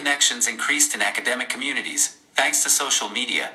connections increased in academic communities, thanks to social media,